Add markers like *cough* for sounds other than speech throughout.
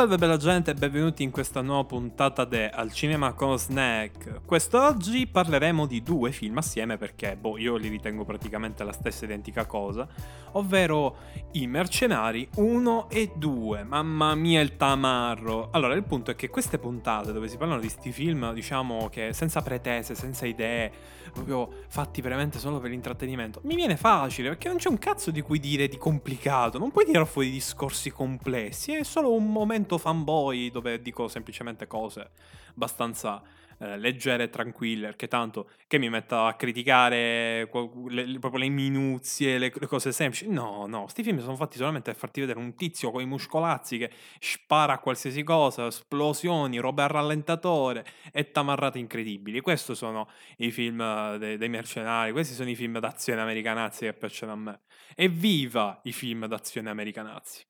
salve bella gente e benvenuti in questa nuova puntata di Al Cinema con Snack. Quest'oggi parleremo di due film assieme perché, boh, io li ritengo praticamente la stessa identica cosa, ovvero I Mercenari 1 e 2. Mamma mia il tamarro! Allora, il punto è che queste puntate dove si parlano di sti film, diciamo che senza pretese, senza idee, proprio fatti veramente solo per l'intrattenimento, mi viene facile perché non c'è un cazzo di cui dire di complicato, non puoi tirare fuori discorsi complessi, è solo un momento fanboy dove dico semplicemente cose abbastanza eh, leggere e tranquille, perché tanto che mi metta a criticare le, proprio le minuzie, le, le, cose semplici. No, no, questi film sono fatti solamente per farti vedere un tizio con i muscolazzi che spara a qualsiasi cosa, esplosioni, robe a rallentatore e tamarrate incredibili. Questi sono i film eh, dei, dei mercenari, questi sono i film d'azione americanazzi che piacciono a me. Evviva i film d'azione americanazzi!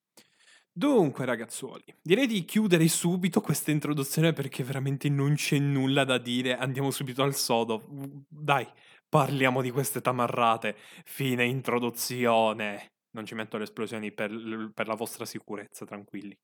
Dunque, ragazzuoli, direi di chiudere subito questa introduzione perché veramente non c'è nulla da dire. Andiamo subito al sodo. Dai, parliamo di queste tamarrate. Fine introduzione. Non ci metto le esplosioni per, per la vostra sicurezza, tranquilli.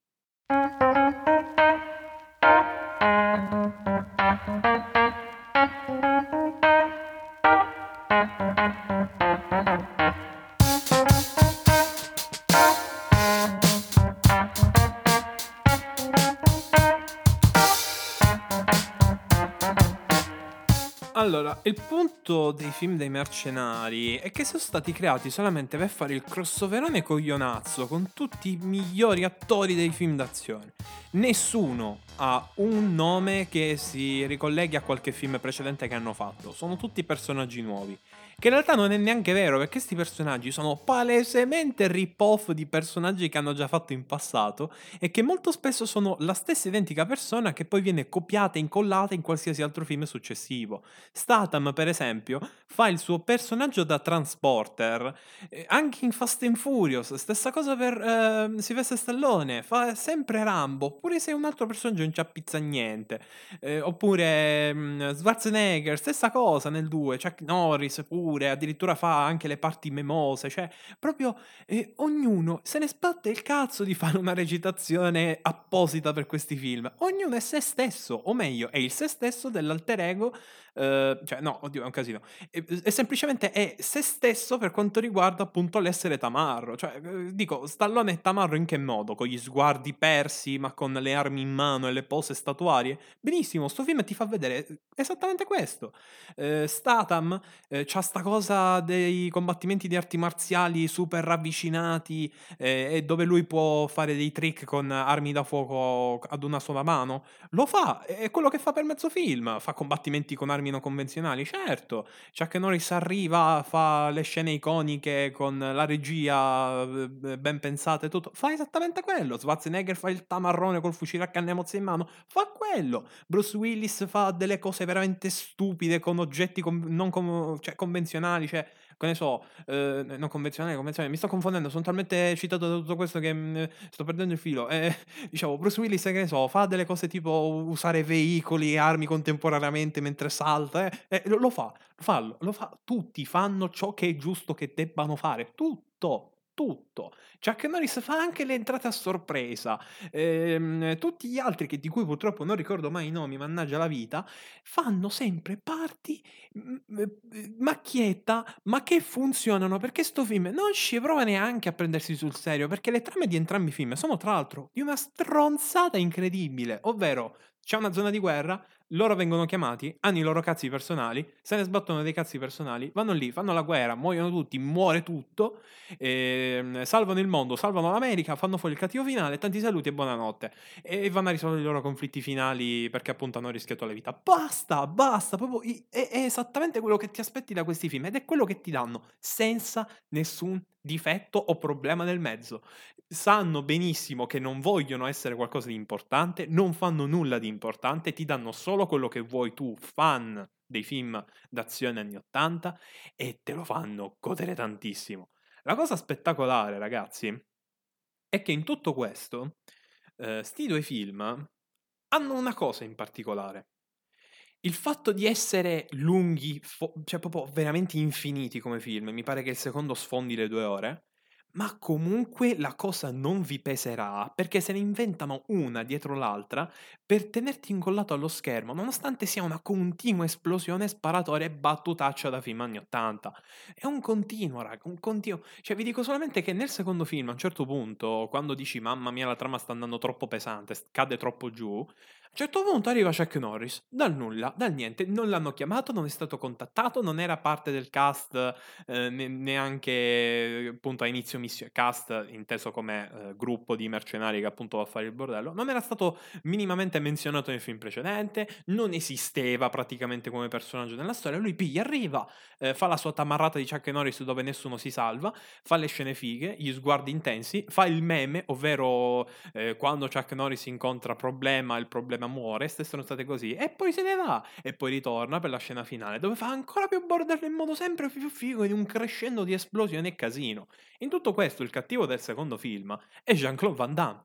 Allora, il punto dei film dei mercenari è che sono stati creati solamente per fare il crossoverone coglionazzo con tutti i migliori attori dei film d'azione. Nessuno ha un nome che si ricolleghi a qualche film precedente che hanno fatto, sono tutti personaggi nuovi. Che in realtà non è neanche vero, perché questi personaggi sono palesemente rip-off di personaggi che hanno già fatto in passato e che molto spesso sono la stessa identica persona che poi viene copiata e incollata in qualsiasi altro film successivo. Statham, per esempio, fa il suo personaggio da transporter, eh, anche in Fast and Furious, stessa cosa per eh, Silvestre Stallone, fa sempre Rambo, oppure se un altro personaggio non ci appizza niente, eh, oppure mh, mm, Schwarzenegger, stessa cosa nel 2, Chuck Norris pure pure, addirittura fa anche le parti memose, cioè proprio eh, ognuno se ne sbatte il cazzo di fare una recitazione apposita per questi film. Ognuno è se stesso, o meglio, è il se stesso dell'alter ego Ehm, cioè no, oddio, è un casino. E, e, semplicemente è se stesso per quanto riguarda appunto l'essere tamarro. Cioè, eh, dico, Stallone è tamarro in che modo? Con gli sguardi persi, ma con le armi in mano e le pose statuarie? Benissimo, sto film ti fa vedere esattamente questo. Eh, Statham eh, c'ha sta cosa dei combattimenti di arti marziali super ravvicinati eh, e dove lui può fare dei trick con armi da fuoco ad una sola mano. Lo fa, è quello che fa per mezzo film. Fa combattimenti con armi non convenzionali, certo. Chuck Norris arriva, fa le scene iconiche con la regia eh, ben pensata e tutto. Fa esattamente quello. Schwarzenegger fa il tamarrone col fucile a canne mozze in mano. Fa quello. Bruce Willis fa delle cose veramente stupide con oggetti com- non com- cioè, convenzionali. Cioè, che ne so, eh, non convenzionale, convenzionale, mi sto confondendo, sono talmente citato da tutto questo che mh, mm, sto perdendo il filo. Eh, *laughs* diciamo, Bruce Willis, che ne so, fa delle cose tipo usare veicoli e armi contemporaneamente mentre salta, eh, eh, lo, lo fa, fallo, lo fa, tutti fanno ciò che è giusto che debbano fare, tutto, tutto. Chuck Norris fa anche le entrate a sorpresa. Ehm, tutti gli altri, che, di cui purtroppo non ricordo mai i nomi, mannaggia la vita, fanno sempre parti macchietta, ma che funzionano perché sto film non ci prova neanche a prendersi sul serio perché le trame di entrambi i film sono tra l'altro di una stronzata incredibile, ovvero c'è una zona di guerra, loro vengono chiamati, hanno i loro cazzi personali, se ne sbattono dei cazzi personali, vanno lì, fanno la guerra, muoiono tutti, muore tutto, eh, salvano il mondo, salvano l'America, fanno fuori il cattivo finale, tanti saluti e buonanotte. E vanno a risolvere i loro conflitti finali perché appunto hanno rischiato la vita. Basta, basta, proprio è, è esattamente quello che ti aspetti da questi film ed è quello che ti danno senza nessun difetto o problema nel mezzo. Sanno benissimo che non vogliono essere qualcosa di importante, non fanno nulla di importante, ti danno solo quello che vuoi tu, fan dei film d'azione anni 80, e te lo fanno godere tantissimo. La cosa spettacolare, ragazzi, è che in tutto questo, eh, sti due film hanno una cosa in particolare. Il fatto di essere lunghi, fo- cioè proprio veramente infiniti come film, mi pare che il secondo sfondi le due ore, ma comunque la cosa non vi peserà perché se ne inventano una dietro l'altra per tenerti incollato allo schermo, nonostante sia una continua esplosione sparatoria e battutaccia da film anni 80. È un continuo, raga, un continuo. Cioè, vi dico solamente che nel secondo film, a un certo punto, quando dici mamma mia, la trama sta andando troppo pesante, cade troppo giù, a un certo punto arriva Chuck Norris, dal nulla, dal niente, non l'hanno chiamato, non è stato contattato, non era parte del cast eh, neanche appunto a inizio missione, cast inteso come eh, gruppo di mercenari che appunto va a fare il bordello, non era stato minimamente menzionato nel film precedente, non esisteva praticamente come personaggio nella storia, lui piglia, arriva, eh, fa la sua tamarrata di Chuck Norris dove nessuno si salva, fa le scene fighe, gli sguardi intensi, fa il meme, ovvero eh, quando Chuck Norris incontra problema, il problema Elena muore, ste sono state così, e poi se ne va, e poi ritorna per la scena finale, dove fa ancora più bordello in modo sempre più figo, in un crescendo di esplosione e casino. In tutto questo, il cattivo del secondo film è Jean-Claude Van Damme,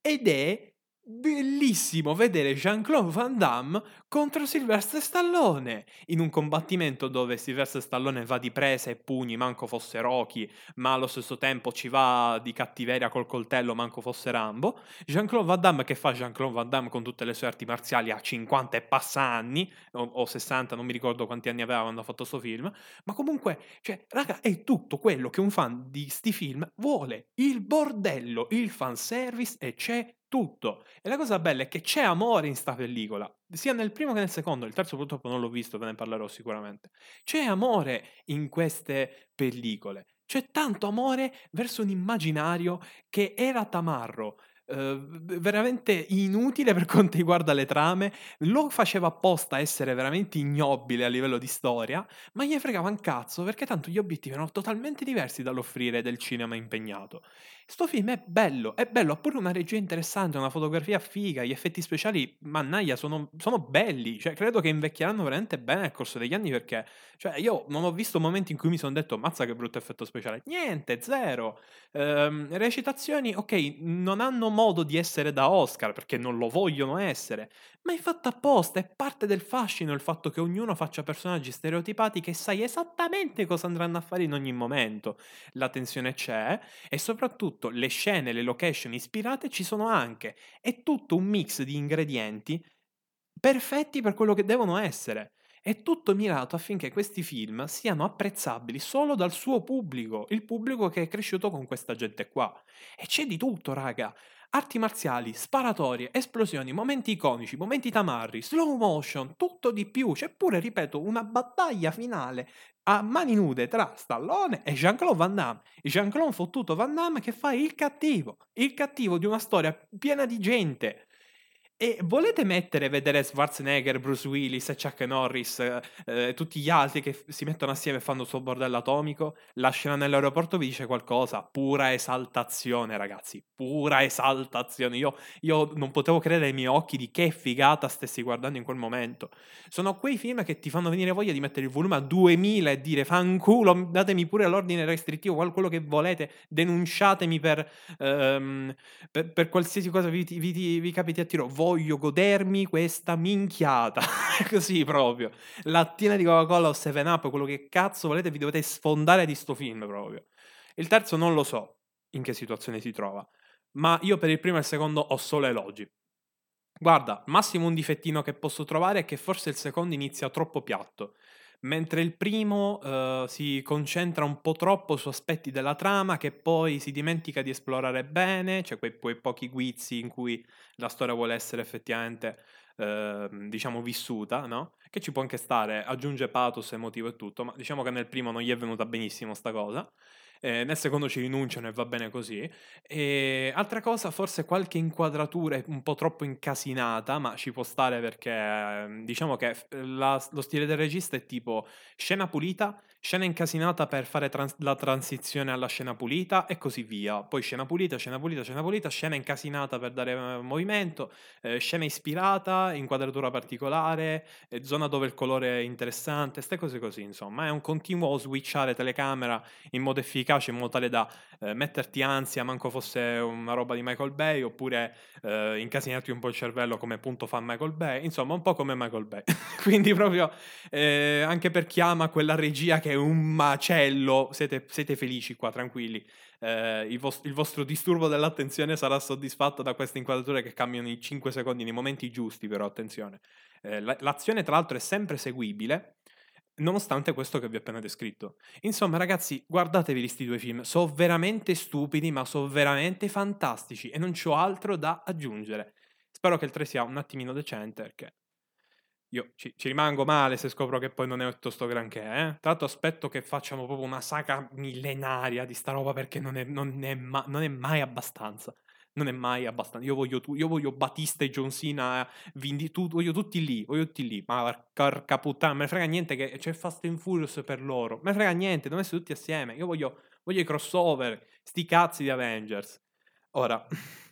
ed è bellissimo vedere Jean-Claude Van Damme contro Sylvester Stallone in un combattimento dove Sylvester Stallone va di presa e pugni manco fosse Rocky ma allo stesso tempo ci va di cattiveria col coltello manco fosse Rambo. Jean-Claude Van Damme che fa Jean-Claude Van Damme con tutte le sue arti marziali a 50 e passa anni o, o 60 non mi ricordo quanti anni aveva quando ha fatto questo film ma comunque cioè raga è tutto quello che un fan di sti film vuole. Il bordello il fanservice e c'è tutto. E la cosa bella è che c'è amore in sta pellicola, sia nel primo che nel secondo, il terzo purtroppo non l'ho visto, ve ne parlerò sicuramente. C'è amore in queste pellicole, c'è tanto amore verso un immaginario che era tamarro, Uhm, veramente inutile per quanto riguarda le trame, lo faceva apposta essere veramente ignobile a livello di storia, ma gli fregava un cazzo perché tanto gli obiettivi erano totalmente diversi dall'offrire del cinema impegnato. Sto film è bello, è bello, ha pure una regia interessante, una fotografia figa, gli effetti speciali, mannaia, sono, sono belli, cioè credo che invecchieranno veramente bene nel corso degli anni perché, cioè io non ho visto momenti in cui mi sono detto mazza che brutto effetto speciale, niente, zero. Ehm, recitazioni, ok, non hanno modo di essere da Oscar perché non lo vogliono essere, ma è fatto apposta, è parte del fascino il fatto che ognuno faccia personaggi stereotipati che sai esattamente cosa andranno a fare in ogni momento. La tensione c'è e soprattutto le scene, le location ispirate ci sono anche. È tutto un mix di ingredienti perfetti per quello che devono essere. È tutto mirato affinché questi film siano apprezzabili solo dal suo pubblico, il pubblico che è cresciuto con questa gente qua. E c'è di tutto, raga arti marziali, sparatorie, esplosioni, momenti iconici, momenti tamarri, slow motion, tutto di più. C'è pure, ripeto, una battaglia finale a mani nude tra Stallone e Jean-Claude Van Damme. Jean-Claude fottuto Van Damme che fa il cattivo, il cattivo di una storia piena di gente e volete mettere, vedere Schwarzenegger, Bruce Willis Chuck Norris e eh, tutti gli altri che si mettono assieme e fanno il suo bordello atomico? La scena nell'aeroporto vi dice qualcosa. Pura esaltazione, ragazzi. Pura esaltazione. Io, io non potevo credere ai miei occhi di che figata stessi guardando in quel momento. Sono quei film che ti fanno venire voglia di mettere il volume a 2000 e dire fanculo, datemi pure l'ordine restrittivo, quello che volete, denunciatemi per, um, per, per qualsiasi cosa vi, vi, vi capiti a tiro. Voi voglio godermi questa minchiata. *laughs* Così proprio. Lattina di Coca-Cola o 7-Up, quello che cazzo volete, vi dovete sfondare di sto film proprio. Il terzo non lo so in che situazione si trova, ma io per il primo e il secondo ho solo elogi. Guarda, massimo un difettino che posso trovare è che forse il secondo inizia troppo piatto mentre il primo uh, si concentra un po' troppo su aspetti della trama che poi si dimentica di esplorare bene, cioè quei, quei pochi guizzi in cui la storia vuole essere effettivamente, uh, diciamo, vissuta, no? Che ci può anche stare, aggiunge pathos emotivo e tutto, ma diciamo che nel primo non gli è venuta benissimo sta cosa eh, nel secondo ci rinunciano e va bene così. E altra cosa, forse qualche inquadratura è un po' troppo incasinata, ma ci può stare perché ehm, diciamo che la, lo stile del regista è tipo scena pulita, scena incasinata per fare trans- la transizione alla scena pulita e così via. Poi scena pulita, scena pulita, scena pulita, scena incasinata per dare eh, movimento, eh, scena ispirata, inquadratura particolare, eh, zona dove il colore è interessante, queste cose così, insomma. È un continuo switchare telecamera in modo efficace in modo tale da eh, metterti ansia, manco fosse una roba di Michael Bay, oppure eh, incasinarti un po' il cervello come appunto fa Michael Bay, insomma un po' come Michael Bay. *laughs* Quindi proprio anche per chi ama quella regia che è un macello, siete, siete felici qua, tranquilli. Eh, il, vos- il, vostro disturbo dell'attenzione sarà soddisfatto da queste inquadrature che cambiano in 5 secondi, nei momenti giusti però, attenzione. Eh, l'azione tra l'altro è sempre seguibile, nonostante questo che vi ho appena descritto. Insomma, ragazzi, guardatevi questi due film. Sono veramente stupidi, ma sono veramente fantastici e non ho altro da aggiungere. Spero che il 3 sia un attimino decente, perché io ci, ci rimango male se scopro che poi non è tutto granché. Eh? L'altro aspetto che facciamo proprio una saga millenaria di sta roba perché non è, non è, ma, non è mai abbastanza non è mai abbastanza. Io voglio, tu, io voglio Batista e John Cena, Vindi, tu, voglio tutti lì, voglio tutti lì. Ma porca puttana, me ne frega niente che c'è Fast and Furious per loro. Me ne frega niente, devono essere tutti assieme. Io voglio, voglio i crossover, sti cazzi di Avengers. Ora, *laughs*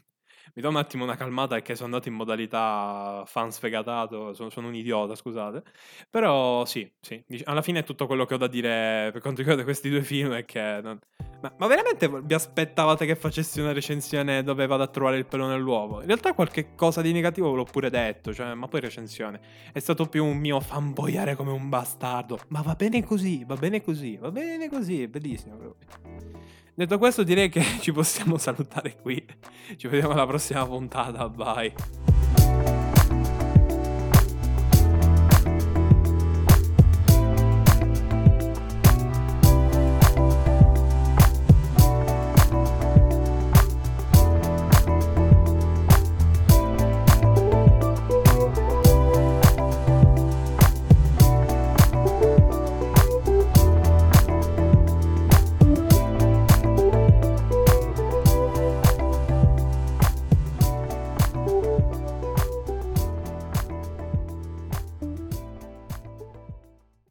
mi do un attimo una calmata perché sono andato in modalità fan sfegatato, sono, sono un idiota, scusate. Però sì, sì, alla fine è tutto quello che ho da dire per quanto riguarda questi due film è che... Non... Ma, ma, veramente vi aspettavate che facessi una recensione dove vado a trovare il pelo nell'uovo? In realtà qualche cosa di negativo ve l'ho pure detto, cioè, ma poi recensione. È stato più un mio fanboyare come un bastardo. Ma va bene così, va bene così, va bene così, è bellissimo proprio. Detto questo direi che *laughs* ci possiamo salutare qui. Ci vediamo alla prossima puntata, bye.